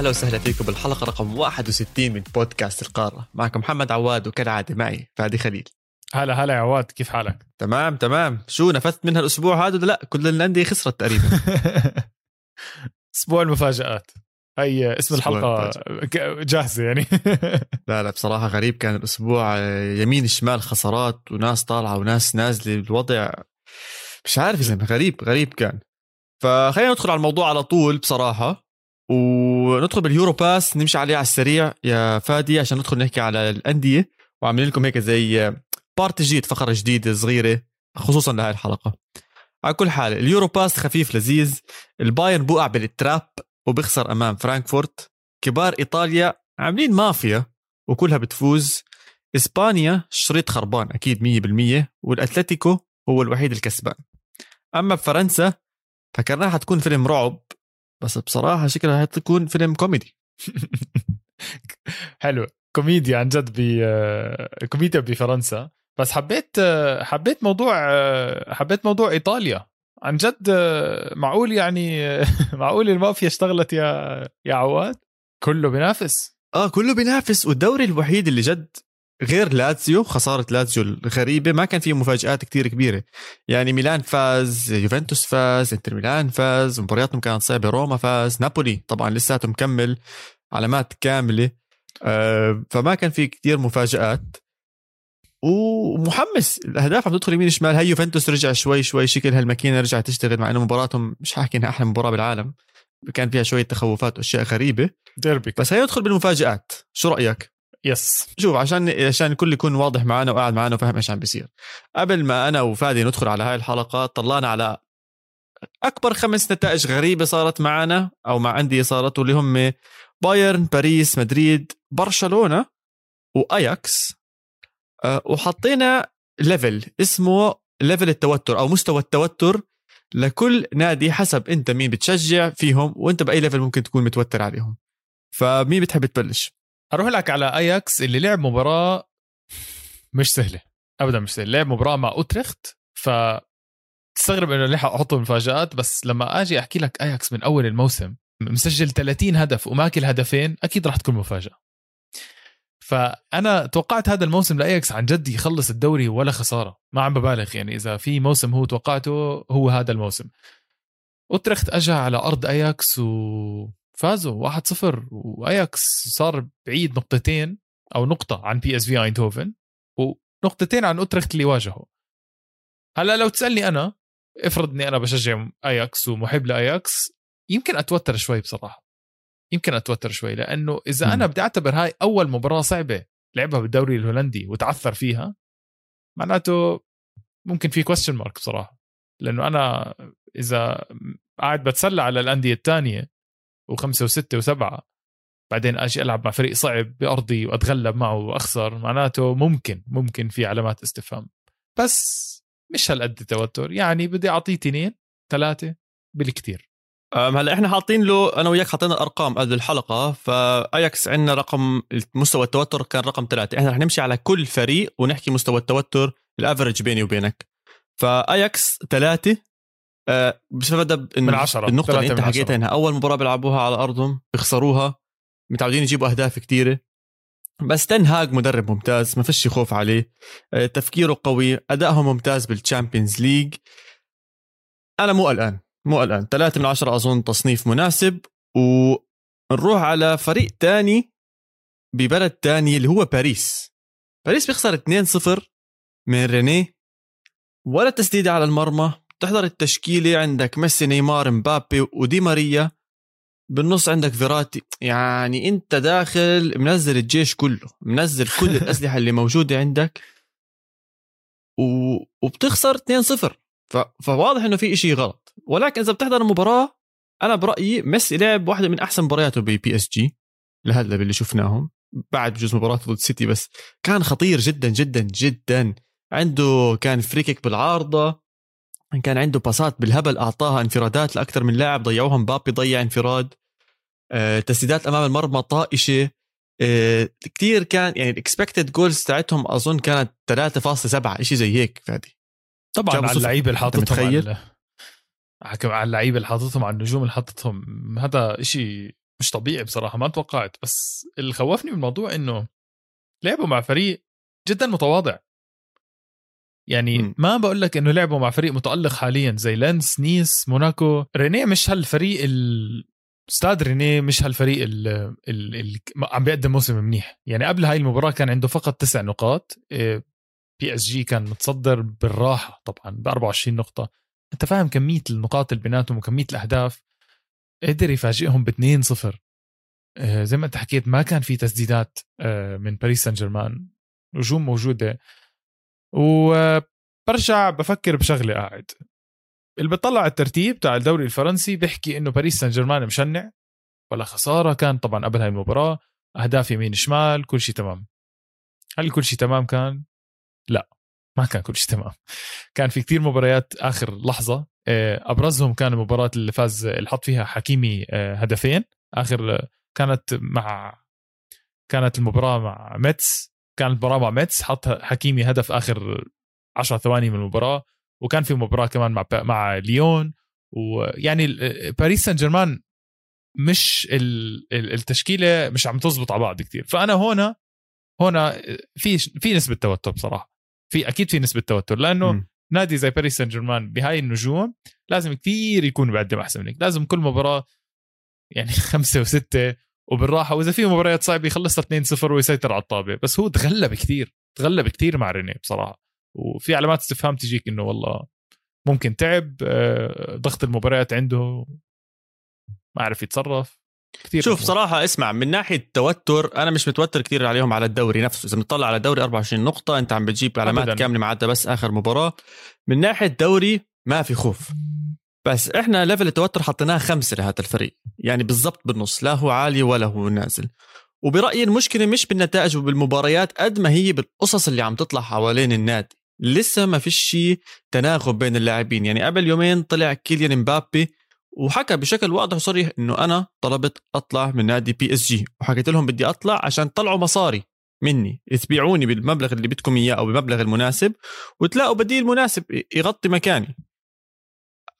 واهلا وسهلا فيكم بالحلقة رقم 61 من بودكاست القارة. معكم محمد عواد وكالعادة معي فادي خليل. هلا هلا يا عواد كيف حالك؟ تمام تمام. شو نفذت منها الأسبوع هذا ولا لا؟ كل الأندية خسرت تقريبا. أسبوع المفاجآت. هي اسم الحلقة جاهزة يعني. لا لا بصراحة غريب كان الأسبوع يمين شمال خسارات وناس طالعة وناس نازلة الوضع مش عارف يا زلمه غريب غريب كان. فخلينا ندخل على الموضوع على طول بصراحة. وندخل بال Euro Pass نمشي عليه على السريع يا فادي عشان ندخل نحكي على الأندية. وعاملين لكم هيك زي part جديد فقرة جديدة صغيرة خصوصا لهي الحلقة. على كل حال ال Euro Pass خفيف لذيذ البايرن بوقع بالتراب وبيخسر أمام فرانكفورت. كبار إيطاليا عاملين مافيا وكلها بتفوز. إسبانيا شريط خربان أكيد 100% والأتلتيكو هو الوحيد الكسبان. أما بفرنسا فكرناها حتكون فيلم رعب. بس بصراحة شكلها حتكون فيلم كوميدي. حلو. كوميديا عن جد ب كوميديا بفرنسا. بس حبيت حبيت موضوع حبيت موضوع إيطاليا. عن جد معقول يعني معقول المافيا اشتغلت يا يا عواد؟ كله بينافس. آه كله بينافس والدوري الوحيد اللي جد غير لاتسيو خسارة لاتسيو الغريبة ما كان فيه مفاجآت كتير كبيرة. يعني ميلان فاز يوفنتوس فاز انتر ميلان فاز مبارياتهم كانت صعبة روما فاز نابولي طبعا لساته مكمل علامات كاملة. آه فما كان في كتير مفاجآت. ومحمس الأهداف عم تدخل يمين شمال. هي يوفنتوس رجع شوي شوي شكل هالماكينة رجعت تشتغل مع إنه مباراتهم مش حاحكي إنها أحلى مباراة بالعالم. كان فيها شوية تخوفات وأشياء غريبة. ديربي. بس هي ندخل بالمفاجآت. شو رأيك؟ yes شوف عشان عشان الكل يكون واضح معنا وقاعد معنا وفاهم إيش عم بيصير. قبل ما أنا وفادي ندخل على هاي الحلقة طلعنا على أكبر خمس نتائج غريبة صارت معنا أو مع انديه صارت واللي هم بايرن باريس مدريد برشلونة وأياكس. أه وحطينا level اسمه level التوتر أو مستوى التوتر لكل نادي حسب أنت مين بتشجع فيهم وأنت بأي level ممكن تكون متوتر عليهم. فمين بتحب تبلش؟ أروح لك على اياكس اللي لعب مباراة مش سهلة. ابدا مش سهلة. لعب مباراة مع أوتريخت ف تستغرب إنه لحقه حط مفاجآت بس لما آجي أحكي لك اياكس من أول الموسم مسجل 30 هدف وماكل هدفين أكيد راح تكون مفاجأة. فأنا توقعت هذا الموسم لاياكس عن جد يخلص الدوري ولا خسارة. ما عم ببالغ يعني إذا في موسم هو توقعته هو هذا الموسم. أوتريخت اجى على أرض اياكس وفازوا 1-0 واياكس صار بعيد نقطتين أو نقطة عن بي اس في اينتهوفن ونقطتين عن أوتريخت اللي واجهه. هلا لو تسألني أنا افرض اني أنا بشجع اياكس ومحب لاياكس يمكن أتوتر شوي بصراحة. يمكن أتوتر شوي لأنه إذا م. أنا بدي أعتبر هاي أول مباراة صعبة لعبها بالدوري الهولندي وتعثر فيها معناته ممكن في question mark بصراحة. لأنه أنا إذا قاعد بتسلى على الأندية الثانية وخمسة وستة وسبعة. بعدين أجي ألعب مع فريق صعب بأرضي وأتغلب معه وأخسر معناته ممكن ممكن في علامات استفهام. بس مش هالقد توتر يعني بدي أعطيه اثنين ثلاثة بالكثير هلأ إحنا حاطين له أنا وياك حاطين الأرقام قبل الحلقة فاياكس عندنا رقم مستوى التوتر كان رقم ثلاثة إحنا رح نمشي على كل فريق ونحكي مستوى التوتر ال average بيني وبينك. فاياكس ثلاثة أه بسبب من عشرة. النقطة اللي أنت حكيتها إنها أول مباراة بيلعبوها على أرضهم بيخسروها متعودين يجيبوا أهداف كثيره بس تنهاج مدرب ممتاز ما فيش خوف عليه. أه تفكيره قوي أدائهم ممتاز بالتشامبيونز ليج أنا مو قلقان مو قلقان ثلاثة من عشرة أظن تصنيف مناسب. ونروح على فريق تاني ببلد تاني اللي هو باريس. باريس بيخسر 2-0 من رينيه ولا تسديدة على المرمى. تحضر التشكيلة عندك ميسي نيمار مبابي ودي ماريا. بالنص عندك فيراتي. يعني انت داخل منزل الجيش كله منزل كل الأسلحة اللي موجودة عندك. و... وبتخسر 2-0 ف... فواضح إنه في إشي غلط. ولكن إذا بتحضر المباراة أنا برأيي ميسي لعب واحدة من أحسن مبارياته ببي اس جي لهلا اللي شفناهم. بعد بجوز مباراة ضد سيتي بس. كان خطير جدا جدا جدا. عنده كان free kick بالعارضة. كان عنده باسات بالهبل أعطاها انفرادات لأكثر من لاعب ضيعوها مبابي ضيع انفراد. أه تسديدات أمام المرمى طائشة. أه كثير كان يعني ال expected goals تاعتهم أظن كانت 3.7 شيء زي هيك فادي. طبعا على اللعيبة اللي حاططهم حكم على اللعيبة اللي حاططهم على النجوم اللي حاططهم. هذا إشي مش طبيعي بصراحة ما توقعت. بس اللي خوفني من الموضوع إنه لعبوا مع فريق جدا متواضع. يعني م. ما بقول لك إنه لعبوا مع فريق متألق حاليا زي لينس نيس موناكو. رين مش هالفريق ال... أستاذ رين مش هالفريق ال... ال... ال... عم بيقدم موسم منيح. يعني قبل هاي المباراة كان عنده فقط تسع نقاط. بي إس جي كان متصدر بالراحة طبعا ب 24 نقطة. أنت فاهم كميه النقاط اللي بيناتهم وكميه الأهداف. قدر يفاجئهم ب 2 0 زي ما أنت حكيت ما كان في تسديدات آه، من باريس سان جيرمان. نجوم موجودة. وبرجع بفكر بشغلة قاعد. اللي بيطلع الترتيب تاع الدوري الفرنسي بيحكي إنه باريس سان جيرمان مشنع ولا خسارة كان طبعا قبل هاي المباراة أهداف يمين شمال كل شيء تمام. هل كل شيء تمام كان؟ لا ما كان كل شيء تمام. كان في كتير مباريات آخر لحظة آه، أبرزهم كان المباراة اللي فاز اللي حط فيها حكيمي آه، هدفين. آخر كانت مع كانت المباراة مع ميتس. كانت مباراة مع ميتس حط حكيمي هدف آخر 10 ثواني من المباراة وكان في مباراة كمان مع مع ليون ويعني باريس سان جيرمان مش التشكيلة مش عم تزبط على بعض كثير فأنا هنا هنا في في نسبة توتر بصراحة. في أكيد في نسبة توتر لأنه م. نادي زي باريس سان جيرمان بهاي النجوم لازم كثير يكون بيقدم أحسن منك. لازم كل مباراة يعني خمسة وستة وبالراحة وإذا في مباريات صعبة يخلص 2-0 ويسيطر على الطابة. بس هو تغلب كثير تغلب كثير مع ريني بصراحة. وفي علامات استفهام تجيك إنه والله ممكن تعب آه، ضغط المباريات عنده ما عرف يتصرف. كثير شوف صراحة اسمع من ناحية توتر أنا مش متوتر كثير عليهم على الدوري نفسه. إذا بنطلع على الدوري 24 نقطة أنت عم بتجيب علامات أبداً. كاملة ما بس آخر مباراة. من ناحية دوري ما في خوف. بس إحنا ليفل التوتر حطيناه خمسة لهذا الفريق. يعني بالضبط بالنص لا هو عالي ولا هو نازل. وبرأيي المشكلة مش بالنتائج وبالمباريات قد ما هي بالقصص اللي عم تطلع حوالين النادي. لسه ما فيش شيء تناغم بين اللاعبين. يعني قبل يومين طلع كيليان مبابي وحكى بشكل واضح وصريح إنه أنا طلبت أطلع من نادي بي اس جي وحكيت لهم بدي أطلع عشان تطلعوا مصاري مني. تبيعوني بالمبلغ اللي بدكم إياه أو بالمبلغ المناسب وتلاقوا بديل مناسب يغطي مكاني.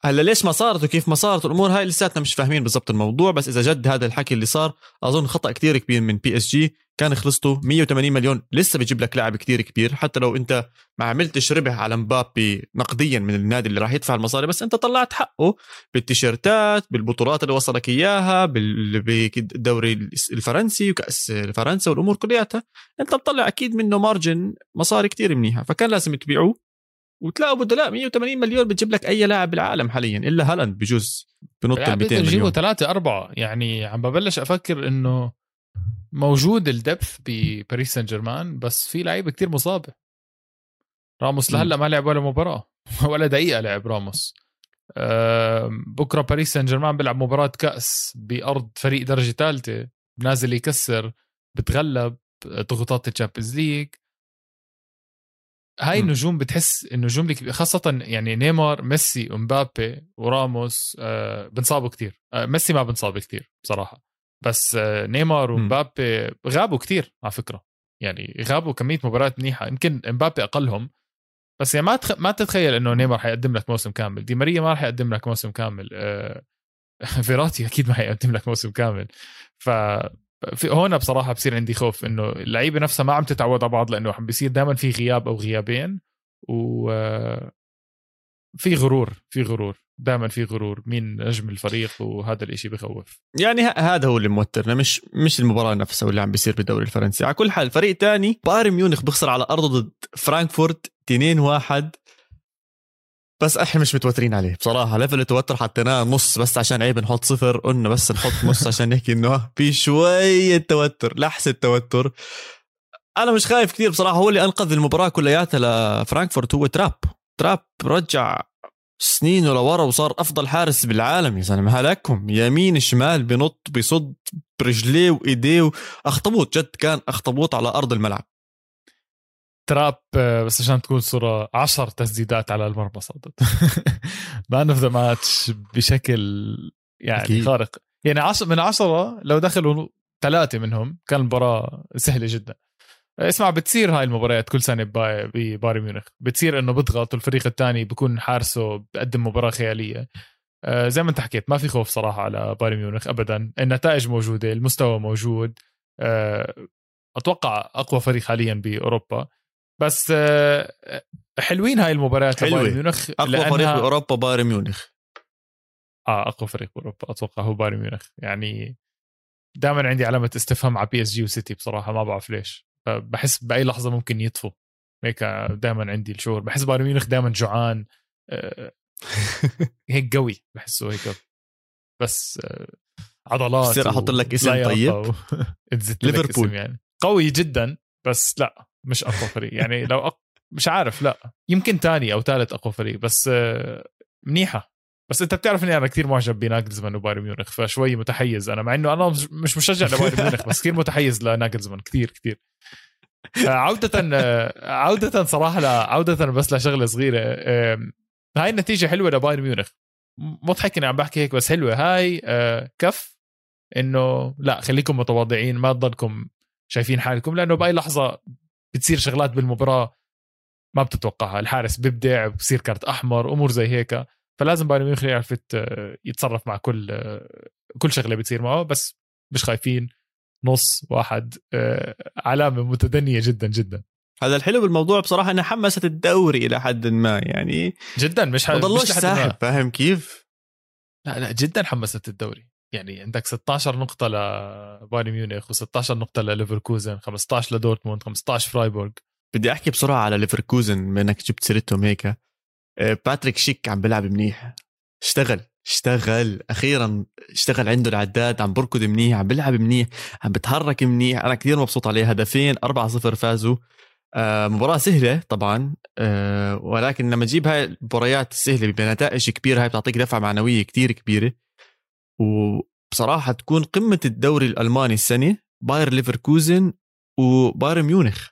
هلا ليش ما صارت وكيف ما صارت؟ الأمور هاي لساتنا مش فاهمين بالضبط الموضوع بس إذا جد هذا الحكي اللي صار أظن خطأ كتير كبير من بي اس جي كان خلصته 180 مليون. لسه بيجيب لك لاعب كتير كبير. حتى لو أنت ما عملتش ربح على مبابي نقديا من النادي اللي راح يدفع المصاري بس أنت طلعت حقه بالتيشيرتات بالبطولات اللي وصلك إياها بالدوري الفرنسي وكأس فرنسا والأمور كلياتها. أنت بتطلع أكيد منه مارجن مصاري كتير منيحة. فكان لازم تبيعوه. وتلاقوا بدلاء 180 مليون بتجيب لك أي لاعب بالعالم حاليا. إلا هالاند بجوز بنط ال 200 مليون. ثلاثة أربعة. يعني عم ببلش أفكر إنه موجود ال depth بباريس سان جيرمان بس في لعيبة كتير مصابة راموس لهلأ ما لعب ولا مباراة. ولا دقيقة لعب راموس. بكرة باريس سان جيرمان بيلعب مباراة كأس بأرض فريق درجة ثالثة. نازل يكسر بتغلب ضغوطات الشامبيونز ليج هاي النجوم بتحس النجوم اللي خاصة يعني نيمار ميسي ومبابي وراموس آه بنصابوا كتير. آه ميسي ما بنصاب كتير بصراحة. بس آه نيمار ومبابي غابوا كتير على فكرة. يعني غابوا كمية مباريات منيحة. يمكن مبابي أقلهم. بس يعني ما تخ... ما تتخيل إنه نيمار حيقدم لك موسم كامل. دي ماريا ما راح يقدم لك موسم كامل. آه فيراتي أكيد ما حيقدم لك موسم كامل. ف هون بصراحة بصير عندي خوف إنه اللعيبة نفسها ما عم تتعود على بعض لأنه عم بيصير دائما في غياب أو غيابين و في غرور في غرور دائما في غرور مين نجم الفريق وهذا الإشي بخوف. يعني هذا هو اللي موترنا مش مش المباراة نفسها واللي عم بيصير بالدوري الفرنسي. على كل حال فريق تاني بايرن ميونخ بخسر على ارضه ضد فرانكفورت 2-1 بس إحنا مش متوترين عليه. بصراحة level التوتر حطيناه نص بس عشان عيب نحط صفر قلنا بس نحط نص عشان نحكي إنه في شوية توتر لحسة توتر. أنا مش خايف كثير بصراحة هو اللي أنقذ المباراة كلياتها لفرانكفورت هو تراب. تراب رجع سنين لورا وصار أفضل حارس بالعالم يا زلمة. هلكهم. يمين شمال بنط بيصد برجليه وإيديه أخطبوط جد كان أخطبوط على أرض الملعب. تراب آه، بس عشان تكون صورة عشر تسديدات على المرمى صدت man of the match بشكل يعني أكيد. خارق. يعني عشر من عشرة لو دخلوا ثلاثة منهم كان المباراة سهلة جدا. اسمع بتصير هاي المباريات كل سنة ببايرن ميونخ. بتصير إنه بضغط والفريق الثاني بيكون حارسه بقدم مباراة خيالية. آه، زي ما انت حكيت ما في خوف صراحة على بايرن ميونخ ابدا. النتائج موجودة المستوى موجود. آه، أتوقع أقوى فريق حاليا بأوروبا. بس آه، حلوين هاي المباريات بايرن ميونخ أقوى. فريق بأوروبا بايرن ميونخ. آه أقوى فريق بأوروبا أتوقع هو بايرن ميونخ. يعني دائما عندي علامة استفهام على بي إس جي وسيتي بصراحة ما بعرف ليش. بحس بأي لحظة ممكن يطفوا هيك دائما عندي الشعور. بحس بايرن ميونخ دائما جوعان هيك قوي بحسه هيك. بس عضلات بصير أحط لك اسم طيب؟ ليفربول. يعني. قوي جدا بس لا. مش أقوى فريق. يعني لو أق... مش عارف لا. يمكن تاني أو ثالث أقوى فريق بس منيحة. بس أنت بتعرف إني أنا كثير معجب بناجلزمان وبايرن ميونخ فشوي متحيز أنا مع إنه أنا مش مشجع لبايرن ميونخ بس كثير متحيز لناجلزمان كثير كثير عودة عودة صراحة عودة بس لشغلة صغيرة. هاي النتيجة حلوة لبايرن ميونخ. مضحك إني عم بحكي هيك بس حلوة. هاي آه، كف إنه لا خليكم متواضعين ما تضلكم شايفين حالكم لأنه بأي لحظة بتصير شغلات بالمباراة ما بتتوقعها. الحارس بيبدع بصير كارت أحمر أمور زي هيك. فلازم بايرن ميونخ يعرف يتصرف مع كل كل شغلة بتصير معه بس مش خايفين. نص واحد آه، علامة متدنية جدا جدا. هذا الحلو بالموضوع بصراحة إنها حمست الدوري إلى حد ما يعني جدا مش ما ضلوش ساحب فاهم كيف؟ لا لا جدا حمست الدوري. يعني عندك 16 نقطة لبايرن ميونخ و16 نقطة لليفركوزن 15 لدورتموند 15 فرايبورغ. بدي أحكي بسرعة على ليفركوزن بأنك جبت سيرتهم هيك. آه، باتريك شيك عم بيلعب منيح. اشتغل اشتغل. أخيرا اشتغل عنده العداد عم بركض منيح عم بيلعب منيح عم بتحرك منيح. أنا كثير مبسوط عليه. هدفين 4-0 فازوا. آه مباراة سهلة طبعا. آه ولكن لما تجيب هاي المباريات السهلة بنتائج كبيرة هاي بتعطيك دفعة معنوية كتير كبيرة. وبصراحة تكون قمة الدوري الألماني السنة باير ليفركوزن وباير ميونخ.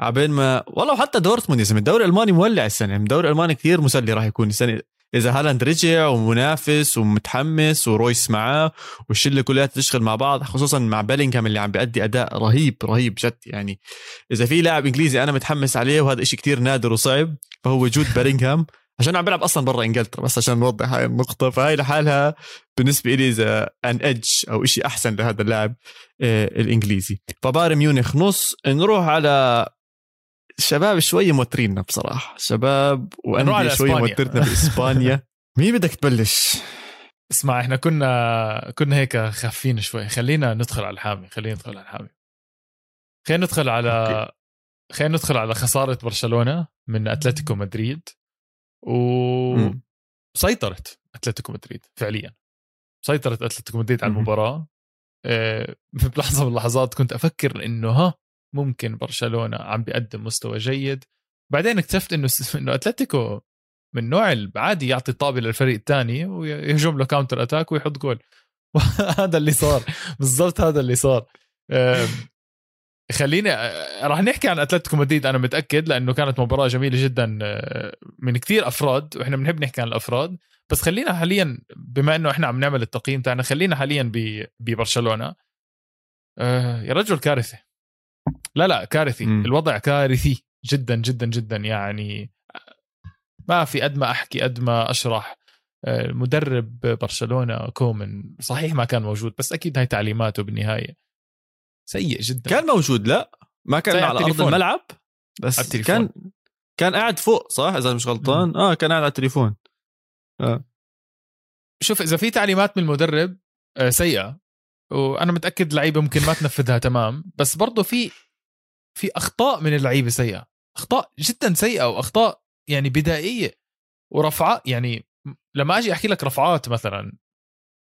عبين ما والله حتى دورتموند يا الدوري الألماني مولع السنة الدوري الألماني كثير مسلي راح يكون السنة. إذا هالاند رجع ومنافس ومتحمس ورويس معاه والشلة كلها تشتغل مع بعض خصوصا مع بيلينغهام اللي عم بيأدي أداء رهيب رهيب جد. يعني إذا في لاعب إنجليزي أنا متحمس عليه وهذا إشي كتير نادر وصعب فهو وجود بيلينغهام. عشان عم بلعب أصلا برا إنجلترا بس عشان نوضح هاي النقطة. فهاي لحالها بالنسبة لي إذا ان ايدج أو إشي أحسن لهذا اللاعب آه الإنجليزي. فبايرن ميونخ نص. نروح على شباب شوي موترينا بصراحة. شباب وأنا شوي موترتنا باسبانيا مين بدك تبلش؟ اسمع إحنا كنا كنا هيك خافين شوي. خلينا ندخل على الحامي خلينا ندخل على الحامي. خلينا ندخل على خلينا ندخل على خسارة برشلونة من أتلتيكو مدريد. وسيطرت أتلتيكو مدريد فعليا. سيطرت أتلتيكو مدريد على المباراة. آه، في لحظة من اللحظات كنت أفكر إنه ها ممكن برشلونة عم بيقدم مستوى جيد. بعدين اكتشفت إنه إنه أتلتيكو منه عادي يعطي طابة للفريق الثاني ويهجم له counter attack ويحط جول وهذا اللي صار. بالضبط هذا اللي صار. خليني راح نحكي عن أتلتيكو مدريد أنا متأكد لأنه كانت مباراة جميلة جدا من كثير أفراد وإحنا بنحب نحكي عن الأفراد بس خلينا حاليا بما إنه إحنا عم نعمل التقييم تاعنا خلينا حاليا ببرشلونة. يا رجل كارثة. لا لا كارثي. م. الوضع كارثي جدا جدا جدا يعني ما في قد ما أحكي قد ما أشرح. آه، مدرب برشلونه كومن صحيح ما كان موجود بس أكيد هاي تعليماته بالنهاية. سيء جدا. كان موجود لا. ما كان على أرض الملعب بس كان كان قاعد فوق صح؟ إذا مش غلطان؟ آه كان قاعد على التليفون. آه. شوف إذا في تعليمات من المدرب آه، سيئة وأنا متأكد اللعيبه ممكن ما تنفذها تمام. بس برضه في في أخطاء من اللعيبة سيئة. أخطاء جدا سيئة وأخطاء يعني بدائية. ورفعات يعني لما أجي أحكي لك رفعات مثلا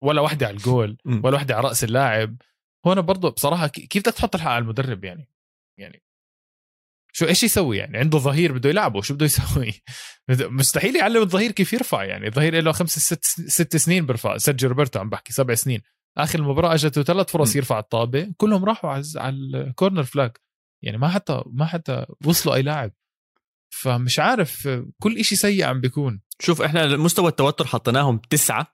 ولا واحدة على الجول ولا واحدة على رأس اللاعب هون برضه بصراحة كيف بدك تحط الحق على المدرب يعني؟ يعني شو إيش يسوي يعني؟ عنده ظهير بده يلعبه شو بده يسوي؟ مستحيل يعلم الظهير كيف يرفع يعني الظهير له خمس ست ست سنين برفع سيرجيو روبرتو عم بحكي سبع سنين. آخر المباراه أجته ثلاث فرص يرفع الطابة كلهم راحوا على على ال corner flag يعني ما حتى ما حتى وصلوا أي لاعب. فمش عارف كل إشي سيء عم بيكون. شوف إحنا مستوى التوتر حطيناهم تسعة.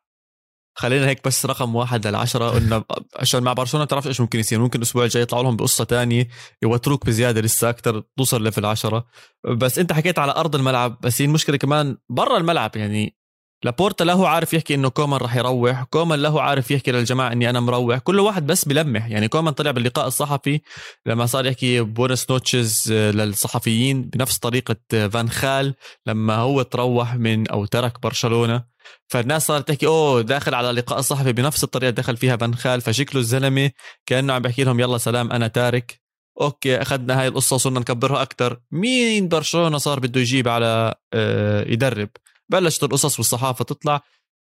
خلينا هيك بس رقم واحد للعشرة قلنا عشان مع برشلونة بتعرفش إيش ممكن يصير. ممكن الأسبوع الجاي يطلعوا لهم بقصة تانية يوتروك بزيادة لسه أكثر توصل level عشرة بس أنت حكيت على أرض الملعب بس هي المشكلة كمان برا الملعب يعني لابورتا له عارف يحكي إنه كومان راح يروح كومان له عارف يحكي للجماعة إني أنا مروح. كل واحد بس بلمح يعني كومان طلع باللقاء الصحفي لما صار يحكي buenas noches للصحفيين بنفس طريقة فان خال لما هو تروح من أو ترك برشلونة. فالناس صارت تحكي أوه داخل على لقاء الصحفي بنفس الطريقة دخل فيها فان خال. فشكله الزلمة كأنه عم بحكي لهم يلا سلام أنا تارك. أوكي أخذنا هاي القصة وصرنا نكبرها أكثر مين برشلونة صار بده يجيب على آه، يدرب؟ بلشت القصص والصحافة تطلع.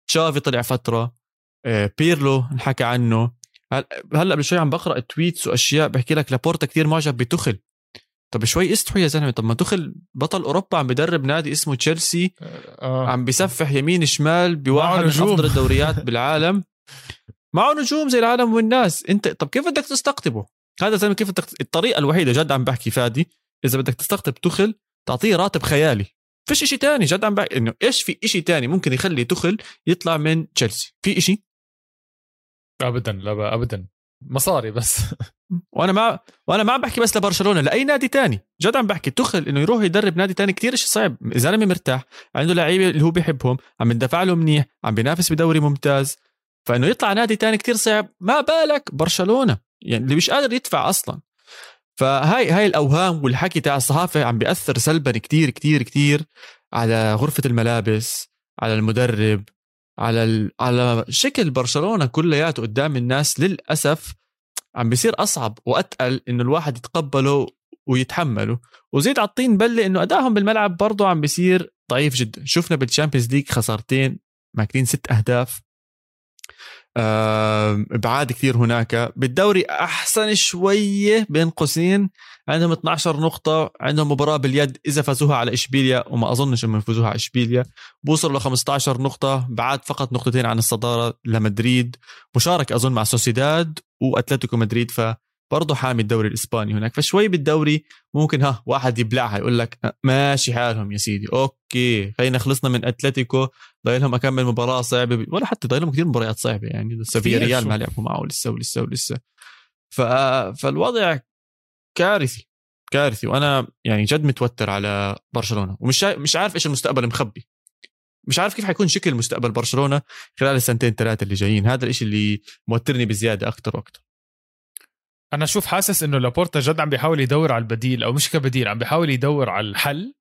تشافي طلع فترة آه، بيرلو انحكى عنه. هلأ قبل شوي عم بقرأ tweets وأشياء بحكي لك لابورتا كثير معجب بتوخيل طب شوي استحوا يا زلمة. طب ما توخيل بطل أوروبا عم بدرب نادي اسمه تشيلسي. آه. عم بيسفح يمين شمال بواحد من أفضل الدوريات بالعالم. معه نجوم زي العالم والناس. انت طب كيف بدك تستقطبه؟ هذا زلمة كيف بدك الطريقة الوحيدة جد عم بحكي فادي إذا بدك تستقطب تخل تعطيه راتب خيالي. فيش إشي تاني جد عم بحكي إنه إيش في إشي تاني ممكن يخلي تخل يطلع من تشيلسي؟ في إشي؟ ابدا لا ابدا. مصاري بس. وأنا ما وأنا ما عم بحكي بس لبرشلونة لأي نادي تاني. جد عم بحكي. تخل إنه يروح يدرب نادي تاني كتير شيء صعب. زلمه مرتاح عنده لعيبة اللي هو بيحبهم عم يندفع له منيح عم بينافس بدوري ممتاز. فإنه يطلع نادي تاني كتير صعب ما بالك برشلونة. يعني اللي مش قادر يدفع أصلا. فهاي هاي الأوهام والحكي تاع الصحافة عم بيأثر سلبا كتير كتير كتير على غرفة الملابس على المدرب على. على شكل برشلونة كلياته قدام الناس للأسف عم بيصير أصعب وأتقل إنه الواحد يتقبله ويتحمله. وزيد على الطين بله إنه أدائهم بالملعب برضه عم بيصير ضعيف جدا. شفنا بال Champions League خسارتين ماكلين ست أهداف. بعاد كثير هناك. بالدوري أحسن شوية بين قوسين. عندهم 12 نقطة. عندهم مباراة باليد إذا فازوها على إشبيليا وما أظنش إنهم يفوزوها على إشبيليا. بوصلوا ل 15 نقطة. بعد فقط نقطتين عن الصدارة لمدريد. مشارك أظن مع سوسيداد وأتلتيكو مدريد ف برضه حامي الدوري الإسباني هناك فشوي بالدوري ممكن ها واحد يبلعها يقول لك ماشي حالهم يا سيدي أوكي خلينا خلصنا من أتلتيكو ضايلهم أكمل مباراة صعبة ولا حتى ضايلهم كثير مباريات صعبة يعني لسه في ريال ما لعبوا معه لسه ولسه ولسه. ف... فالوضع كارثي كارثي وأنا يعني جد متوتر على برشلونة ومش مش عارف إيش المستقبل مخبي. مش عارف كيف حيكون شكل مستقبل برشلونة خلال السنتين ثلاثة اللي جايين هذا الشيء اللي موترني بزيادة أكثر وأكثر أنا شوف حاسس إنه لابورتا جد عم بيحاول يدور على البديل أو مش كبديل عم بيحاول يدور على الحل.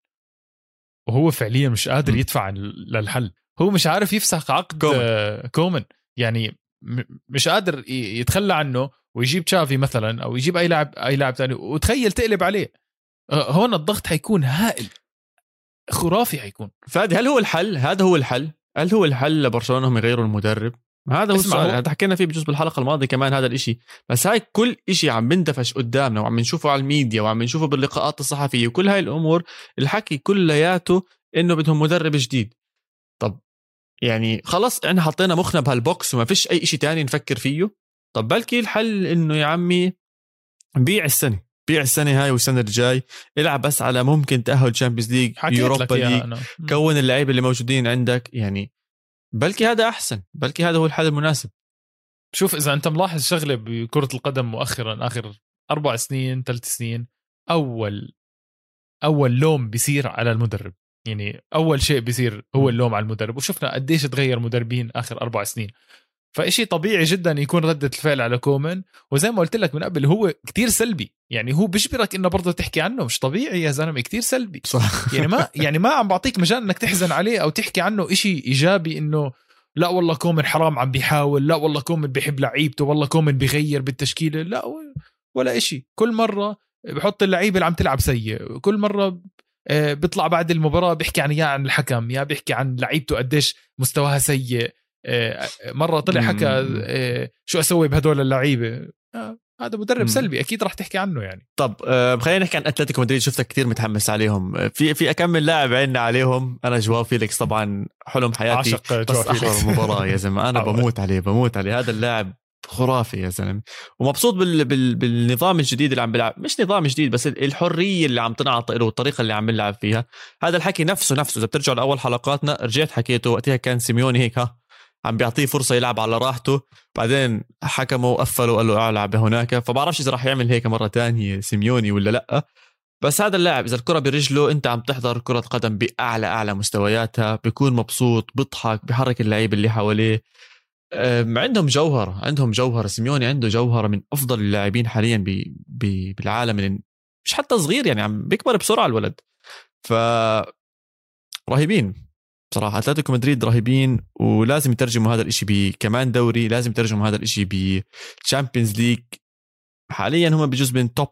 وهو فعليا مش قادر. يدفع للحل. هو مش عارف يفسخ عقد كومن, كومن. يعني مش قادر يتخلى عنه ويجيب تشافي مثلا أو يجيب أي لاعب أي لاعب ثاني وتخيل تقلب عليه. هون الضغط حيكون هائل. خرافي حيكون. فادي هل هو الحل؟ هذا هو الحل. هل هو الحل لبرشلونة هم يغيروا المدرب؟ هذا هو السؤال. هذا حكينا فيه بجزء بالحلقة الماضية كمان هذا الإشي. بس هاي كل إشي عم بندفش قدامنا وعم نشوفه على الميديا وعم نشوفه باللقاءات الصحفية وكل هاي الأمور الحكي كلياته إنه بدهم مدرب جديد. طب يعني خلص إحنا حطينا مخنا بهال box وما فيش أي شيء تاني نفكر فيه. طب بلكي الحل إنه يا عمي بيع السنة بيع السنة هاي والسنة الجاي. إلعب بس على ممكن تأهل Champions League Europa League كون اللعيبة اللي موجودين عندك يعني بلكي هذا أحسن بلكي هذا هو الحل المناسب. شوف إذا أنت ملاحظ شغلة بكرة القدم مؤخرا آخر أربع سنين ثلاث سنين أول أول لوم بيصير على المدرب. يعني أول شيء بيصير هو اللوم على المدرب. وشفنا قديش تغير مدربين آخر أربع سنين. فإشي طبيعي جدا يكون ردة الفعل على كومن وزي ما قلت لك من قبل هو كتير سلبي. يعني هو بيجبرك إنه برضه تحكي عنه. مش طبيعي يا زلمة كتير سلبي. صح. يعني ما يعني ما عم بعطيك مجال إنك تحزن عليه أو تحكي عنه إشي إيجابي إنه لا والله كومن حرام عم بيحاول لا والله كومن بيحب لعيبته والله كومن بيغير بالتشكيلة. لا ولا إشي. كل مرة بحط اللعيبه اللي عم تلعب سيء. كل مرة آه، بيطلع بعد المباراة بيحكي عن يا عن الحكم يا بيحكي عن لعيبته قديش مستواها سيء. مرة طلع حكى آه، شو أسوي بهدول اللعيبة؟ آه، هذا مدرب سلبي أكيد راح تحكي عنه يعني. طب خلينا نحكي عن أتلتيكو مدريد شفتك كثير متحمس عليهم. في في اكمل لاعب عيننا عليهم؟ أنا جواو فيليكس طبعا حلم حياتي عشق بس آخر مباراة يا زلمة. أنا بموت عليه بموت عليه. هذا اللاعب خرافي يا زلمة. ومبسوط بال... بال... بالنظام الجديد اللي عم بيلعب. مش نظام جديد بس الحرية اللي عم تنعطى له والطريقة اللي عم بيلعب فيها. هذا الحكي نفسه نفسه. إذا بترجعوا لأول حلقاتنا رجعت حكيته وقتها كان سيميوني هيك ها. عم بيعطيه فرصة يلعب على راحته. بعدين حكموا وقفلوا وقال له العب هناك. فبعرفش إذا راح يعمل هيك مرة تانية سيميوني ولا لأ. بس هذا اللاعب إذا الكرة برجله أنت عم تحضر كرة قدم بأعلى أعلى مستوياتها بيكون مبسوط بيضحك بحرك اللعيب اللي حواليه. عندهم جوهرة عندهم جوهرة سيميوني عنده جوهرة من أفضل اللاعبين حاليا بالعالم مش حتى صغير يعني عم بيكبر بسرعة الولد. ف رهيبين. بصراحة أتلتيكو مدريد رهيبين ولازم يترجموا هذا الإشي بكمان دوري لازم يترجموا هذا الإشي ب Champions League حاليا هم بجزء من top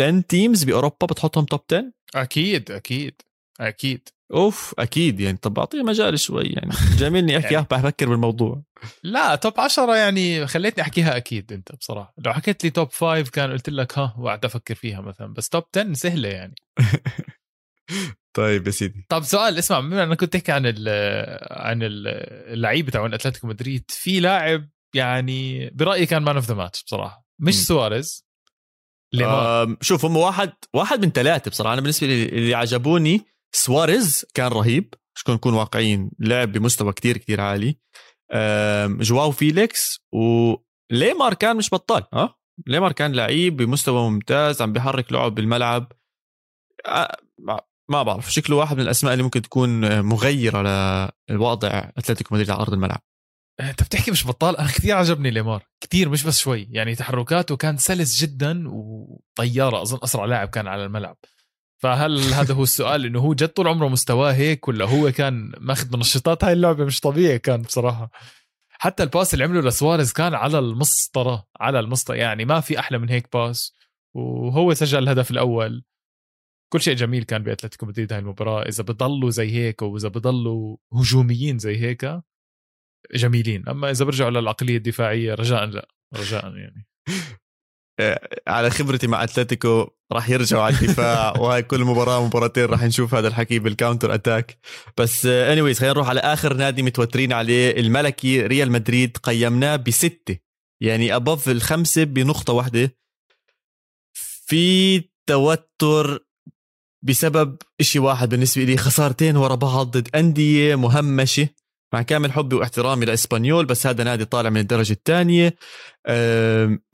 10 teams بأوروبا بتحطهم top 10 أكيد أكيد أكيد. أوف أكيد يعني. طب اعطيه مجال شوي يعني. خليني أحكي يعني. بفكر بالموضوع. لا top 10 يعني خليتني أحكيها أكيد أنت بصراحة. لو حكيت لي top 5 كان قلت لك ها وقعد أفكر فيها مثلا. بس top 10 سهلة يعني. طيب يا سيدي. طب سؤال اسمع بما إنك كنت تحكي عن ال عن اللعيبه تاعون أتلتيكو مدريد في لاعب يعني برأيي كان man of the match بصراحة. مش م. سواريز شوف هم واحد واحد من ثلاثة بصراحة. أنا بالنسبة لي اللي عجبوني سواريز كان رهيب. مش نكون واقعيين لعب بمستوى كتير كتير عالي. جواو فيليكس وليمار كان مش بطال ها؟ ليمار كان لعيب بمستوى ممتاز عم بيحرك لعب بالملعب. ما بعرف شكله واحد من الأسماء اللي ممكن تكون مغيرة للوضع أتلتيكو مدريد على أرض الملعب. أنت بتحكي مش بطال؟ أنا كثير عجبني ليمار كثير مش بس شوي يعني تحركاته كان سلس جدا وطيارة أظن أسرع لاعب كان على الملعب. فهل هذا هو السؤال؟ إنه هو جد طول عمره مستواه هيك ولا هو كان ماخذ منشطات هاي اللعبة مش طبيعي كان بصراحة. حتى ال pass اللي عمله لسواريز كان على المسطرة على المسطرة يعني ما في أحلى من هيك pass. وهو سجل الهدف الأول. كل شيء جميل كان بأتلتيكو مدريد هاي المباراة. إذا بضلوا زي هيك واذا بضلوا هجوميين زي هيك جميلين. أما إذا برجعوا للعقلية الدفاعية رجاء لا رجاء يعني. على خبرتي مع أتلتيكو راح يرجعوا على الدفاع. وهي كل مباراة مباراتين راح نشوف هذا الحكي بال counter attack بس anyways خلينا نروح على آخر نادي متوترين عليه. الملكي ريال مدريد قيمناه بستة. يعني above الخمسة بنقطة واحدة. في توتر بسبب إشي واحد بالنسبة لي خسارتين ورا بعض ضد أندية مهمشة. مع كامل حبي واحترامي لإسبانيول بس هذا نادي طالع من الدرجة الثانية.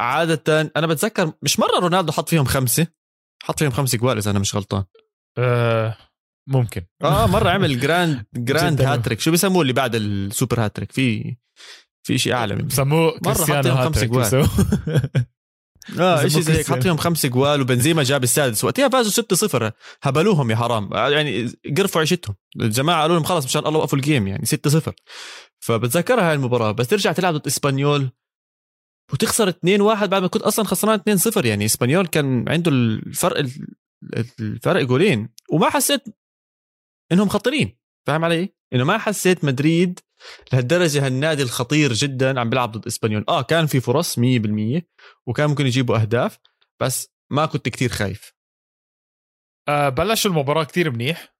عادة أنا بتذكر مش مرة رونالدو حط فيهم خمسة. حط فيهم خمسة جوال إذا أنا مش غلطان. أه ممكن. آه مرة عمل grand grand hat-trick شو بيسموه اللي بعد ال super hat-trick في في شيء أعلى من بسموه مرة حط فيهم خمسة جوال. آه شيء زي هيك حط فيهم خمس جوال وبنزيما جاب السادس. وقتها فازوا 6-0 هبلوهم يا حرام. يعني قرفوا عيشتهم. الجماعة قالوا لهم خلص مشان الله وقفوا ال game يعني 6-0 فبتذكرها هاي المباراة. بس ترجع تلعب ضد إسبانيول وتخسر 2-1 بعد ما كنت أصلا خسران 2-0 يعني إسبانيول كان عنده الفرق الفرق جولين. وما حسيت إنهم خطيرين. فاهم علي؟ إنه ما حسيت مدريد لهالدرجة هالنادي الخطير جدا عم بيلعب ضد إسبانيول. آه كان في فرص 100% وكان ممكن يجيبوا أهداف بس ما كنت كتير خايف. آه بلش المباراة كتير منيح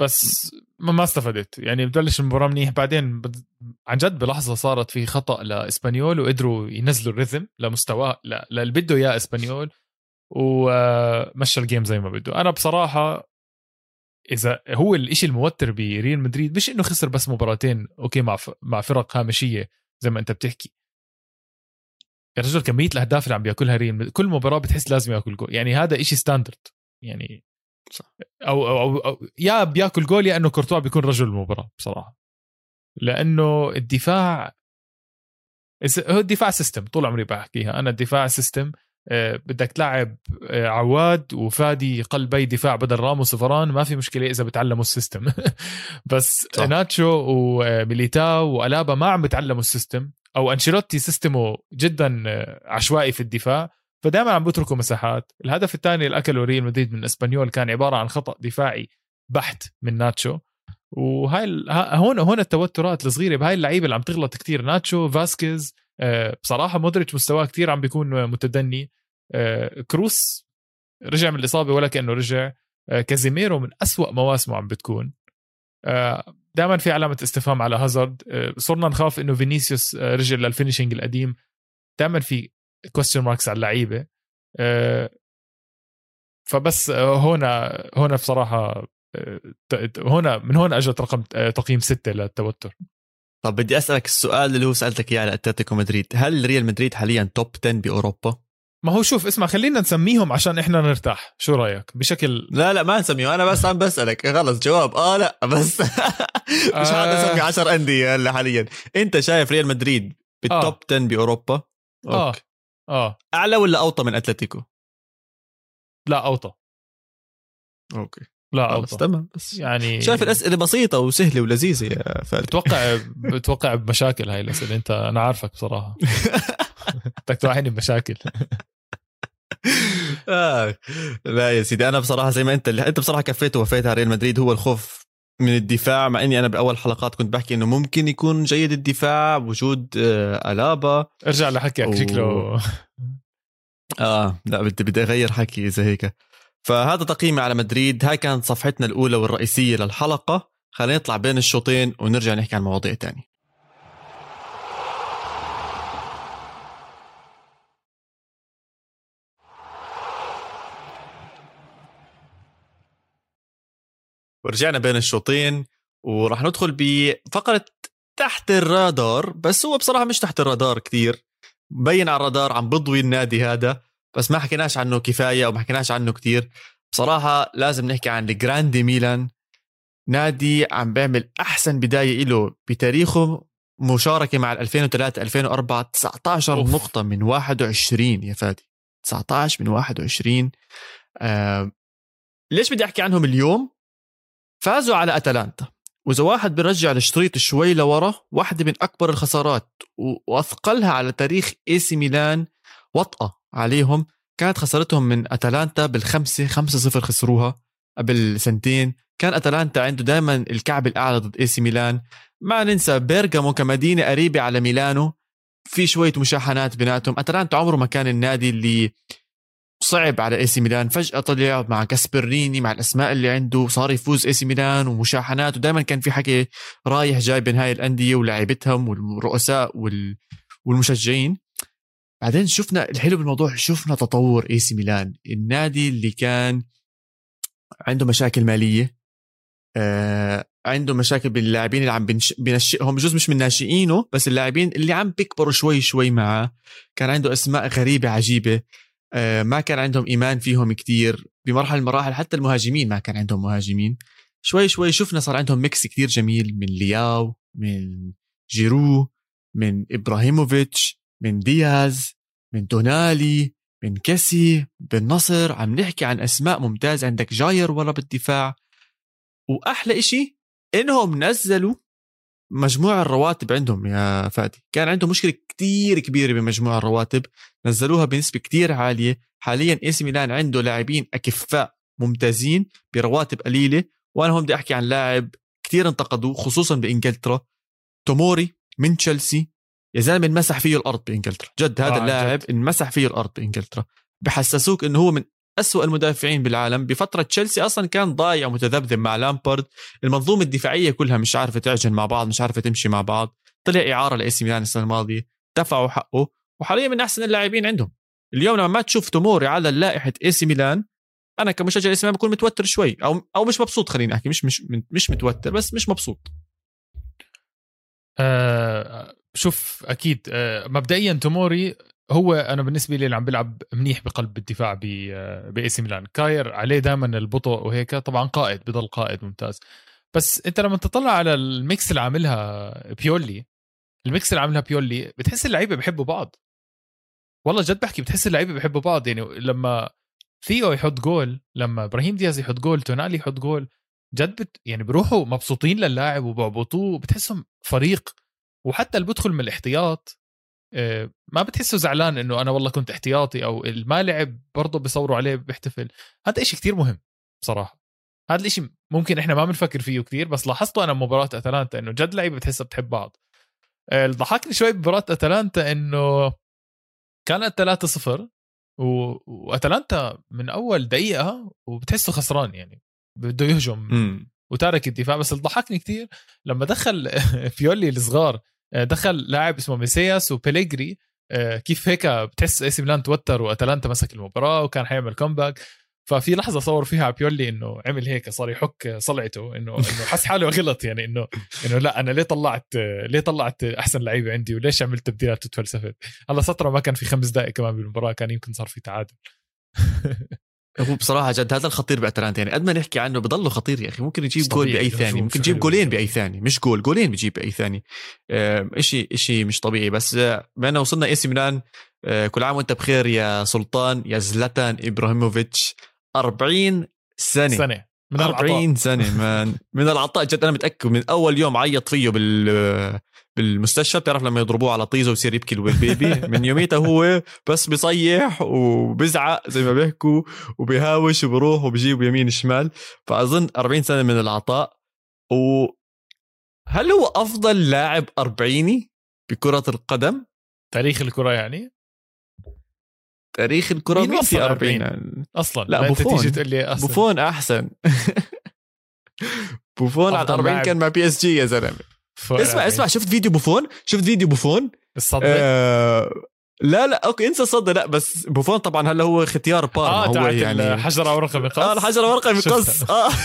بس ما استفدت. يعني ببلش المباراة منيح بعدين عن جد بلحظة صارت في خطأ لإسبانيول وقدروا ينزلوا ال rhythm لمستواه للي بده إياه إسبانيول ومشى ال game زي ما بده. أنا بصراحة إذا هو الإشي الموتر بريال مدريد مش إنه خسر بس مباراتين okay مع مع فرق هامشية زي ما أنت بتحكي يا رجل كمية الأهداف اللي عم بيأكلها ريال كل مباراة بتحس لازم يأكل جول يعني هذا إشي standard يعني صح. أو, أو, أو, أو يا بيأكل جول يا إنه كورتوا بيكون رجل المباراة بصراحة لأنه الدفاع هو الدفاع system طول عمري بحكيها أنا الدفاع system بدك تلعب آه، عواد وفادي قلبي دفاع بدل راموس وفران ما في مشكلة إذا بتعلموا ال system. بس صح. ناتشو وميليتاو وألابا ما عم بتعلموا ال system أو أنشيلوتي system ه جدا آه، عشوائي في الدفاع فدائما عم بتركوا مساحات. الهدف الثاني اللي اكله ريال مدريد من إسبانيول كان عبارة عن خطأ دفاعي بحت من ناتشو. وهاي هون هون التوترات الصغيرة بهاي اللعيبة اللي عم تغلط كثير ناتشو فاسكيز آه، بصراحة مودريتش مستواه كثير عم بيكون متدني. آه، كروس رجع من الإصابة ولا كأنه رجع. آه، كازيميرو من أسوأ مواسمه عم بتكون. دائما في علامة استفهام على هازارد. صرنا نخاف إنه فينيسيوس رجع لل finishing القديم. دائما في question marks على اللعيبة. فبس هنا هنا بصراحة هنا من هون أجت رقم تقييم ستة للتوتر. طب بدي أسألك السؤال اللي هو سألتك إياه على أتلتيكو مدريد. هل ريال مدريد حاليا top 10 بأوروبا؟ ما هو شوف اسمع خلينا نسميهم عشان إحنا نرتاح. شو رأيك؟ بشكل لا لا ما نسميه أنا بس عم بسألك. خلص جواب. آه لا بس. مش آه. حاطط اسمي 10 أندية هلا حاليا. أنت شايف ريال مدريد بال top 10 بأوروبا؟ آه. آه. أعلى ولا أوطى من أتلتيكو؟ لا أوطى. okay. لا خلص اوطى تمام. بس يعني شايف الاسئله بسيطة وسهلة ولذيذة يا فادي بتوقع بتوقع بمشاكل هاي الاسئله أنت أنا عارفك بصراحة. بدك توقعني بمشاكل. آه. لا يا سيدي أنا بصراحة زي ما أنت اللي أنت بصراحة كفيت ووفيت على ريال مدريد. هو الخوف من الدفاع مع إني أنا بأول حلقات كنت بحكي إنه ممكن يكون جيد الدفاع وجود آه ألابا. ارجع لحكيك أوه. شكله آه لا بدي بدي أغير حكي إذا هيك. فهذا تقييمي على مدريد. هاي كانت صفحتنا الأولى والرئيسية للحلقة. خلينا نطلع بين الشوطين ونرجع نحكي عن مواضيع تانية. ورجعنا بين الشوطين وراح ندخل بفقرة تحت الرادار بس هو بصراحة مش تحت الرادار كتير مبين على الرادار عم بضوي النادي هذا. بس ما حكيناش عنه كفاية وما حكيناش عنه كتير. بصراحة لازم نحكي عن الجراندي ميلان. نادي عم بيعمل أحسن بداية له بتاريخه مشاركة مع ال 2003 2004 19 أوف. نقطة من 21 يا فادي. 19 من 21 آه ليش بدي أحكي عنهم اليوم؟ فازوا على أتلانتا. وإذا واحد بيرجع الشريط شوي لورا واحدة من أكبر الخسارات و- وأثقلها على تاريخ إي سي ميلان وطأة عليهم. كانت خسارتهم من أتلانتا بالخمسة خمسة صفر خسروها قبل سنتين. كان أتلانتا عنده دائما الكعب الأعلى ضد إي سي ميلان. ما ننسى بيرغامو كمدينة قريبة على ميلانو. في شوية مشاحنات بيناتهم. أتلانتا عمره ما كان النادي اللي صعب على إي سي ميلان. فجأة طلع مع غاسبريني مع الأسماء اللي عنده صار يفوز إي سي ميلان ومشاحنات. ودائما كان في حكي رايح جاي بين هاي الأندية ولعيبتهم والرؤساء وال... والمشجعين. بعدين شفنا الحلو بالموضوع شفنا تطور اي سي ميلان. النادي اللي كان عنده مشاكل مالية آه عنده مشاكل باللاعبين اللي عم بنش... بنشئهم بجوز مش من ناشئينه بس اللاعبين اللي عم بيكبروا شوي شوي معاه. كان عنده أسماء غريبة عجيبة. آه ما كان عندهم إيمان فيهم كتير. بمرحلة المراحل حتى المهاجمين ما كان عندهم مهاجمين. شوي شوي شفنا صار عندهم mix كتير جميل من لياو من جيرو من إبراهيموفيتش. من دياز من تونالي من كيسي بالنص عم نحكي عن أسماء ممتازه عندك كاير ورا بالدفاع. وأحلى إشي إنهم نزلوا مجموع الرواتب عندهم يا فادي. كان عندهم مشكلة كتير كبيرة بمجموع الرواتب. نزلوها بنسبة كتير عالية. حاليا إي ميلان عنده لاعبين أكفاء ممتازين برواتب قليلة. وأنا هون بدي أحكي عن لاعب كتير انتقدوه خصوصا بإنجلترا. توموري من تشيلسي. يا زلمة انمسح فيه الأرض بإنجلترا. جد هذا آه، اللاعب جد. انمسح فيه الأرض بإنجلترا. بحسسوك إنه هو من أسوأ المدافعين بالعالم. بفترة تشيلسي أصلا كان ضايع متذبذب مع لامبارد المنظومة الدفاعية كلها مش عارفة تعجن مع بعض مش عارفة تمشي مع بعض. طلع إعارة لإي سي ميلان السنة الماضية. دفعوا حقه وحاليا من أحسن اللاعبين عندهم. اليوم لما ما تشوف توموري على لائحة إي سي ميلان أنا كمشجع إي سي ميلان بكون متوتر شوي. أو أو مش مبسوط خليني أحكي مش مش مش متوتر بس مش مبسوط. آه شوف أكيد آه مبدئيا توموري هو أنا بالنسبة لي اللي عم بيلعب منيح بقلب الدفاع بإي سي ميلان. كاير عليه دائما البطء وهيك طبعا قائد بضل قائد ممتاز. بس أنت لما تطلع على ال mix اللي عاملها بيولي ال mix اللي عاملها بيولي بتحس اللعيبة بيحبوا بعض. والله جد بحكي بتحس اللعيبة بيحبوا بعض. يعني لما ثيو يحط جول لما إبراهيم دياز يحط جول تونالي يحط جول جد بت يعني بيروحوا مبسوطين للاعب وبعبطوه بتحسهم فريق وحتى اللي بدخل من الاحتياط آه، ما بتحسه زعلان إنه أنا والله كنت احتياطي أو اللي ما لعب برضه بيصوروا عليه بيحتفل. هذا إشي كتير مهم بصراحة. هذا الإشي ممكن إحنا ما بنفكر فيه كتير بس لاحظته أنا بمباراة أتلانتا إنه جد لعيبة بتحسها بتحب بعض. آه، اللي ضحكني شوي بمباراة أتلانتا إنه كانت 3-0 و... وأتلانتا من أول دقيقة وبتحسه خسران يعني بده يهجم وتارك الدفاع. بس اللي ضحكني كتير لما دخل فيولي الصغار دخل لاعب اسمه ميسياس وبيليجري. آه، كيف هيك بتحس إي سي ميلان توتر وأتلانتا مسك المباراة وكان حيعمل comeback ففي لحظة صور فيها بيولي إنه عمل هيك صار يحك صلعته إنه إنه حس حاله غلط يعني إنه إنه لا أنا ليه طلعت ليه طلعت أحسن لعيبة عندي وليش عملت تبديلات وتفلسفت؟ هلا سطرة ما كان في خمس دقائق كمان بالمباراة كان يمكن صار في تعادل. هو بصراحة جد هذا الخطير باتلانتا يعني. قد ما نحكي عنه بضله خطير يا أخي. ممكن يجيب جول بأي ثاني ممكن يجيب جولين بأي ثاني. مش جول جولين بيجيب بأي ثاني. شيء شيء مش طبيعي. بس بما وصلنا إي سي ميلان آه، كل عام وأنت بخير يا سلطان يا زلاتان إبراهيموفيتش. 40 سنة. سنة. من 40 سنة من من العطاء. جد أنا متأكد من أول يوم عيط فيه بال بالمستشفى بتعرف لما يضربوه على طيزه ويصير يبكي ال baby من يوميتها هو بس بيصيح وبزعق زي ما بيحكوا وبيهاوش وبروح وبجيب يمين شمال. فأظن 40 سنة من العطاء. و هل هو أفضل لاعب أربعيني بكرة القدم؟ تاريخ الكرة يعني؟ تاريخ الكرة مين وصل 40 أصلا لا, لا بوفون. تيجي تقول لي أصلاً. بوفون أحسن. بوفون على 40 كان مع بي اس جي يا زلمة. اسمع اسمع شفت فيديو بوفون؟ شفت فيديو بوفون؟ الصدمة. آه لا لا okay انسى الصدى لا بس بوفون طبعا هلا هو ختيار بارما آه هو يعني حجره ورقه مقص آه الحجره ورقه مقص آه.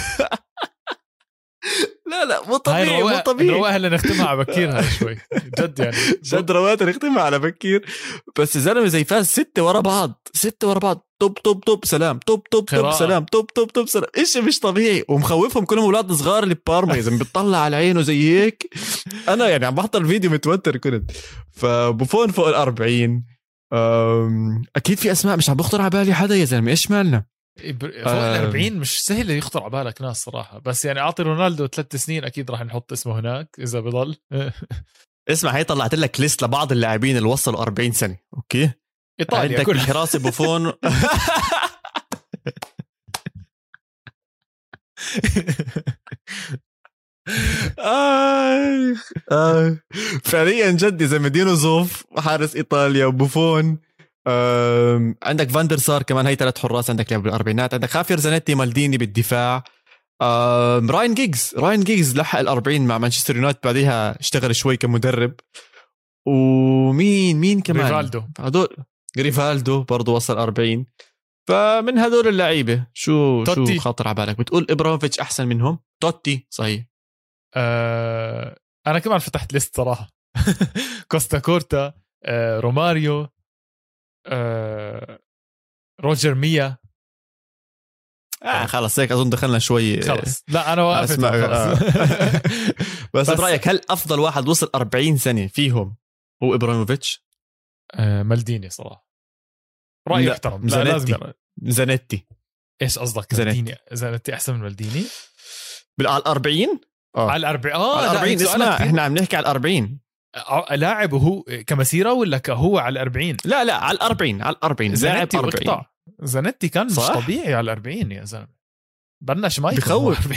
لا لا مو طبيعي مو طبيعي. رواها هلا نختمها على بكير هاي شوي. جد يعني. جد رواها نختمها على بكير. بس الزلمه زي فاز ستة ورا بعض. ستة ورا بعض. توب توب توب سلام. توب توب توب سلام. توب توب توب سلام. إيش مش طبيعي. ومخوفهم كلهم أولاد صغار اللي بارما اذا بتطلع على عينه زي هيك. أنا يعني عم بحضر الفيديو متوتر كنت. فبوفون فوق ال 40 أكيد في أسماء مش عم بخطر على بالي حدا يا زلمة. إيش مالنا؟ فوق ال 40 مش سهل يخطر على بالك ناس صراحة. بس يعني أعطي رونالدو ثلاث سنين أكيد راح نحط اسمه هناك إذا بضل. اسمع هي طلعت لك ليست لبعض اللاعبين اللي وصلوا 40 سنة أوكي؟ إيطاليا عندك حراسه بوفون. آه. آه. فعليا جد اذا مدينو زوف حارس إيطاليا وبوفون عندك فاندر سار كمان هي ثلاث حراس عندك لعب بالأربعينات. عندك خافير زانيتي مالديني بالدفاع. راين جيجز. راين جيجز لحق ال 40 مع مانشستر يونايتد بعديها اشتغل شوي كمدرب. ومين مين كمان؟ ريفالدو. هدول. ريفالدو برضه وصل 40 فمن هدول اللعيبة شو توتي. شو خاطر على بالك؟ بتقول ابراهيموفيتش أحسن منهم؟ توتي صحيح. آه أنا كمان فتحت list صراحة. كوستا كورتا آه روماريو روجر ميلا. آه خلص هيك أظن دخلنا شوي خلص لا أنا واقف آه. بس, بس برايك هل أفضل واحد وصل 40 سنه فيهم هو إبراهيموفيتش؟ آه مالديني صراحة. راي يحترم لا لازم زانيتي. إيش قصدك؟ زانيتي. زانيتي أحسن من مالديني؟ على 40 آه. على 40 آه على 40 اسمع إحنا عم نحكي على 40 آه، لاعب وهو كمسيرة ولا كهو على 40 لا لا على 40 على 40 لاعب 40 زانيتي كان صح؟ مش طبيعي على 40 يا زلمة. بلش ما بخوف.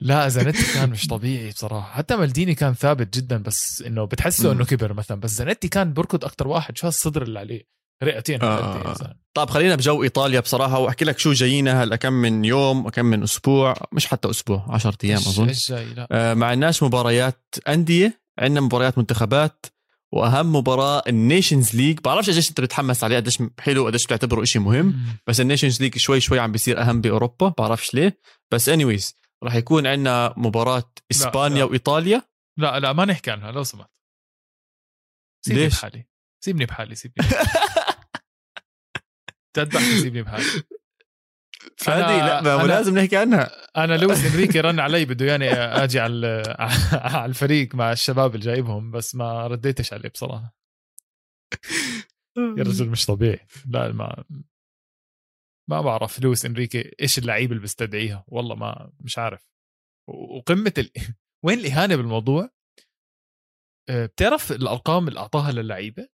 لا زانيتي كان مش طبيعي بصراحة. حتى مالديني كان ثابت جدا بس إنه بتحسه إنه كبر مثلا. بس زانيتي كان بركض أكثر واحد. شو هالصدر اللي عليه؟ رئتين آه. طيب خلينا بجو إيطاليا بصراحة وأحكي لك شو جايينا هلا كم من يوم وكم من أسبوع مش حتى أسبوع 10 أيام أظن. لا. آه ما عندناش مباريات أندية عندنا مباريات منتخبات وأهم مباراة ال Nations League. بعرفش قديش أنت بتتحمس عليه قديش حلو قديش بتعتبره شيء مهم بس ال Nations League شوي شوي عم بيصير أهم بأوروبا بعرفش ليه. بس anyways راح يكون عندنا مباراة اسبانيا لا. لا. وإيطاليا. لا لا ما نحكي عنها لو سمحت. سيبني ليش؟ بحالي. سيبني بحالي سيبني جد سيبني بحالي فادي لا ما أنا لازم نحكي عنها. أنا لويس إنريكي رن علي بده ياني آجي على على الفريق مع الشباب اللي جايبهم بس ما رديتش عليه بصراحة. يا رجل مش طبيعي. لا ما ما بعرف لويس إنريكي إيش اللعيبه اللي بيستدعيها والله ما مش عارف. وقمة ال... وين الإهانة بالموضوع؟ آه، بتعرف الأرقام اللي أعطاها للعيبة؟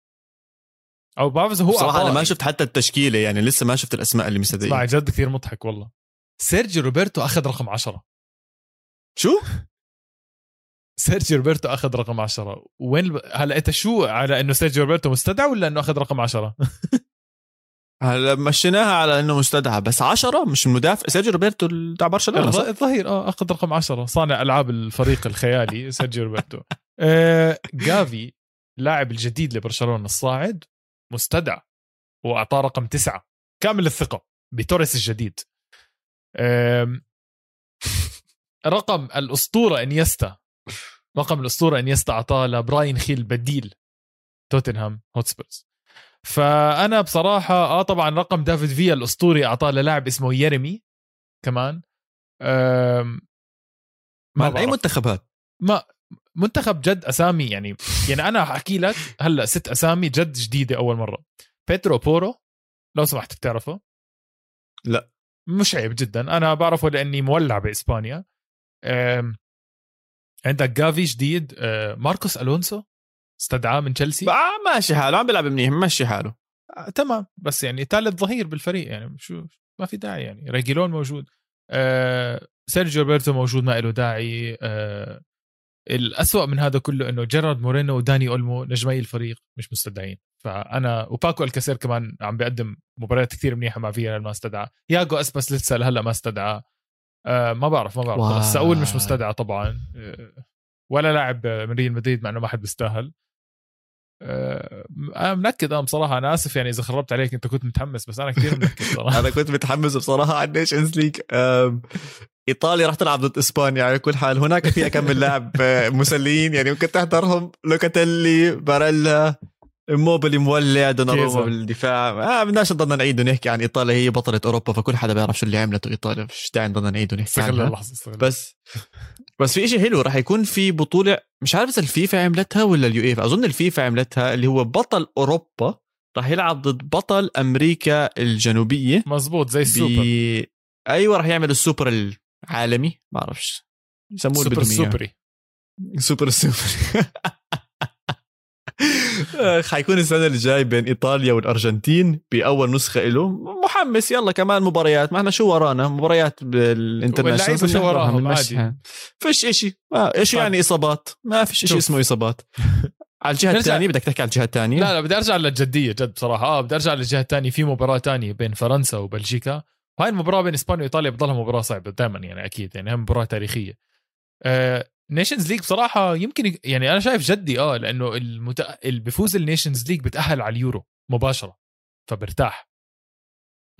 أو بعرف إذا هو صراحة أنا ما شفت حتى التشكيلة يعني لسه ما شفت الأسماء اللي مستدعيه اسمع جد كثير مضحك والله. سيرجي روبرتو أخذ رقم 10 شو؟ سيرجي روبرتو أخذ رقم 10 وين هلا أنت شو على إنه سيرجي روبرتو مستدعى ولا إنه أخذ رقم 10 هلا مشيناها على إنه مستدعى بس 10 مش المدافع سيرجيو روبرتو تاع برشلونة الظهير آه أخذ رقم 10 صانع ألعاب الفريق الخيالي سيرجيو روبرتو. آه جافي اللاعب الجديد لبرشلونة الصاعد. مستدعى وأعطاه رقم تسعة كامل الثقة بتوريس الجديد. رقم الأسطورة إنيستا. رقم الأسطورة إنيستا أعطاه لبراين خيل بديل توتنهام هوتسبيرز. فأنا بصراحة آه طبعا رقم دافيد فيا الأسطوري أعطاه للاعب اسمه ييرمي كمان. ما أي منتخبات؟ ما منتخب جد أسامي يعني يعني أنا احكي لك هلأ ست أسامي جد جديدة أول مرة. بيترو بورو لو سمحت بتعرفه؟ لا. مش عيب جدا. أنا بعرفه لأني مولع بإسبانيا. عندك جافي جديد آه، ماركوس ألونسو استدعاه من تشيلسي آه ماشي حاله عم بيلعب منيح ماشي حاله. آه تمام بس يعني ثالث ظهير بالفريق يعني شو ما في داعي يعني. ريجيلون موجود. آه سيرجيو روبرتو موجود ما له داعي. آه الأسوأ من هذا كله إنه جيرارد مورينو وداني أولمو نجمي الفريق مش مستدعين. فأنا وباكو ألكاسير كمان عم بيقدم مباريات كثير منيحة مع فيا ما استدعى. ياجو اسبس لسه لهلا ما استدعى. آه ما بعرف ما بعرف. بس ساول مش مستدعى طبعا. آه ولا لاعب من ريال مدريد مع إنه ما حد بيستاهل. آه أنا منكد أنا بصراحة. أنا آسف يعني إذا خربت عليك أنت كنت متحمس بس أنا كثير منكد صراحة. أنا كنت متحمس بصراحة على ال Nations League إيطاليا راح تلعب ضد إسبانيا على كل حال. هناك في كم من لاعب آه، مسليين يعني ممكن تحضرهم. لوكاتيلي باريلا إموبيلي مولع دوناروما بالدفاع. آه بدناش نضلنا نعيد ونحكي عن إيطاليا. هي بطلة أوروبا فكل حدا بيعرف شو اللي عملته إيطاليا. مش داعي نضلنا نعيد ونحكي عنها. بس بس في شيء حلو. راح يكون في بطولة مش عارف إذا الفيفا عملتها ولا اليويفا أظن الفيفا عملتها اللي هو بطل أوروبا راح يلعب ضد بطل أمريكا الجنوبية. مزبوط زي السوبر. بي... أيوه راح يعمل السوبر العالمي ما بعرفش يسموه سوبر سوبري. super super حيكون السنة الجاي بين إيطاليا والأرجنتين بأول نسخة له. محمس يلا كمان مباريات ما إحنا شو ورانا مباريات بال international. شو وراهم عادي. فيش شيء ما إيش يعني إصابات؟ ما فيش شيء اسمه إصابات. على الجهة الثانية بدك تحكي على الجهة الثانية. لا لا بدي أرجع للجدية جد بصراحة. آه بدي أرجع للجهة الثانية. في مباراة ثانية بين فرنسا وبلجيكا. وهاي المباراة بين إسبانيا وإيطاليا بتضلها مباراة صعبة دائما يعني أكيد يعني هم مباراة تاريخية. آه Nations League بصراحة يمكن يعني أنا شايف جدي آه لأنه المت... اللي بفوز ال Nations League بتأهل على اليورو مباشرة فبرتاح.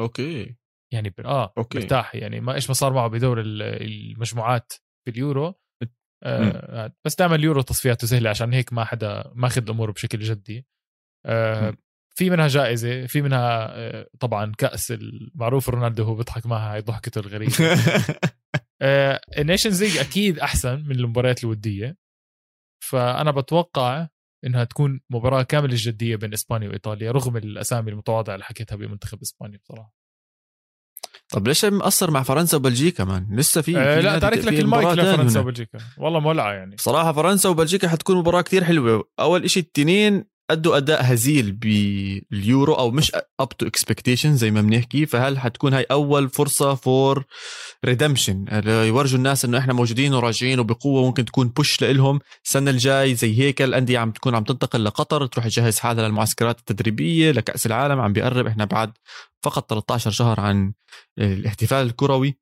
أوكي. يعني ب... آه أوكي. برتاح. يعني ما إيش ما صار معه بدور المجموعات في اليورو آه بس دائما اليورو تصفياته سهلة عشان هيك ما حدا ماخذ الأمور بشكل جدي. آه في منها جائزة في منها آه طبعا كأس المعروف رونالدو هو بيضحك معها هاي ضحكته الغريبه ال Nations League أكيد أحسن من المباريات الودية. فأنا بتوقع إنها تكون مباراة كامل الجديه بين إسبانيا وإيطاليا رغم الأسامي المتواضعة اللي حكيتها بمنتخب إسبانيا بصراحة. طب ليش مقصر مع فرنسا وبلجيكا كمان؟ لسه في, آه لا تارك لك المايك لفرنسا وبلجيكا. والله مولعة يعني. صراحة فرنسا وبلجيكا حتكون مباراة كتير حلوة. أول شيء التنين ادوا أداء هزيل باليورو أو مش up to expectation زي ما بنحكي فهل حتكون هاي أول فرصة for redemption يورجوا الناس إنه إحنا موجودين وراجعين وبقوة ممكن تكون push لهم السنة الجاي زي هيك الأندية عم تكون عم تنتقل لقطر تروح تجهز حالها للمعسكرات التدريبية لكأس العالم عم بيقرب إحنا بعد فقط 13 شهر عن الاحتفال الكروي.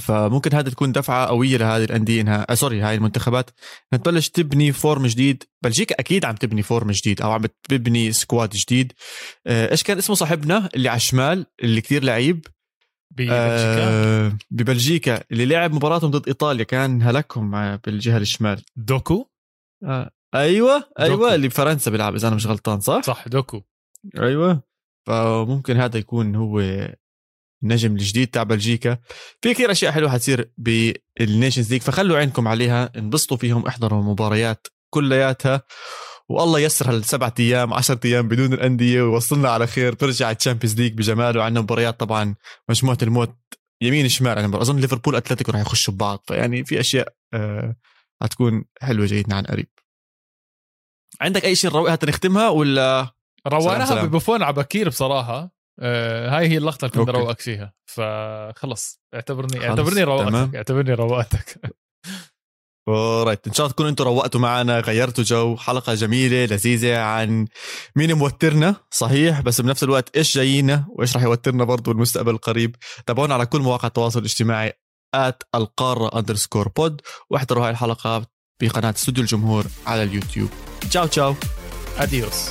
فممكن هذا تكون دفعة قوية لهذه الأندية انها آه sorry هاي المنتخبات إنها تبلش تبني form جديد. بلجيكا أكيد عم تبني form جديد أو عم تبني squad جديد. آه إيش كان اسمه صاحبنا اللي على الشمال اللي كثير لعيب؟ ببلجيكا؟ آه ببلجيكا اللي لعب مباراتهم ضد إيطاليا كان هلكهم بالجهة الشمال. دوكو؟ آه أيوه أيوه دوكو. اللي بفرنسا بيلعب إذا أنا مش غلطان صح؟ صح دوكو. أيوه. فممكن هذا يكون هو النجم الجديد تاع بلجيكا. في كثير أشياء حلوة حتصير بال Nations League فخلوا عينكم عليها انبسطوا فيهم احضروا المباريات كلياتها. والله يسر هالسبعة أيام 10 أيام بدون الأندية ووصلنا على خير ترجع ال Champions League بجماله عندنا مباريات طبعا مجموعة الموت يمين شمال أنا أظن ليفربول أتلتيكو راح يخشوا ببعض فيعني في أشياء آه حتكون حلوة جيدنا عن قريب. عندك أي شيء نروقها تنختمها ولا؟ روقناها ببوفون على بكير بصراحة. آه هاي هي اللقطة اللي كنت روقك فيها. فخلص. اعتبرني اعتبرني روقتك. اعتبرني روقتك. alright إن شاء الله تكونوا أنتم روقتوا معنا غيرتوا جو. حلقة جميلة لذيذة عن مين موترنا. صحيح. بس بنفس الوقت إيش جايينا وإيش راح يوترنا برضه بالمستقبل القريب. تابعونا على كل مواقع التواصل الاجتماعي at القارة underscore pod واحضروا هاي الحلقة بقناه استوديو الجمهور على اليوتيوب. تشاو تشاو. اديوس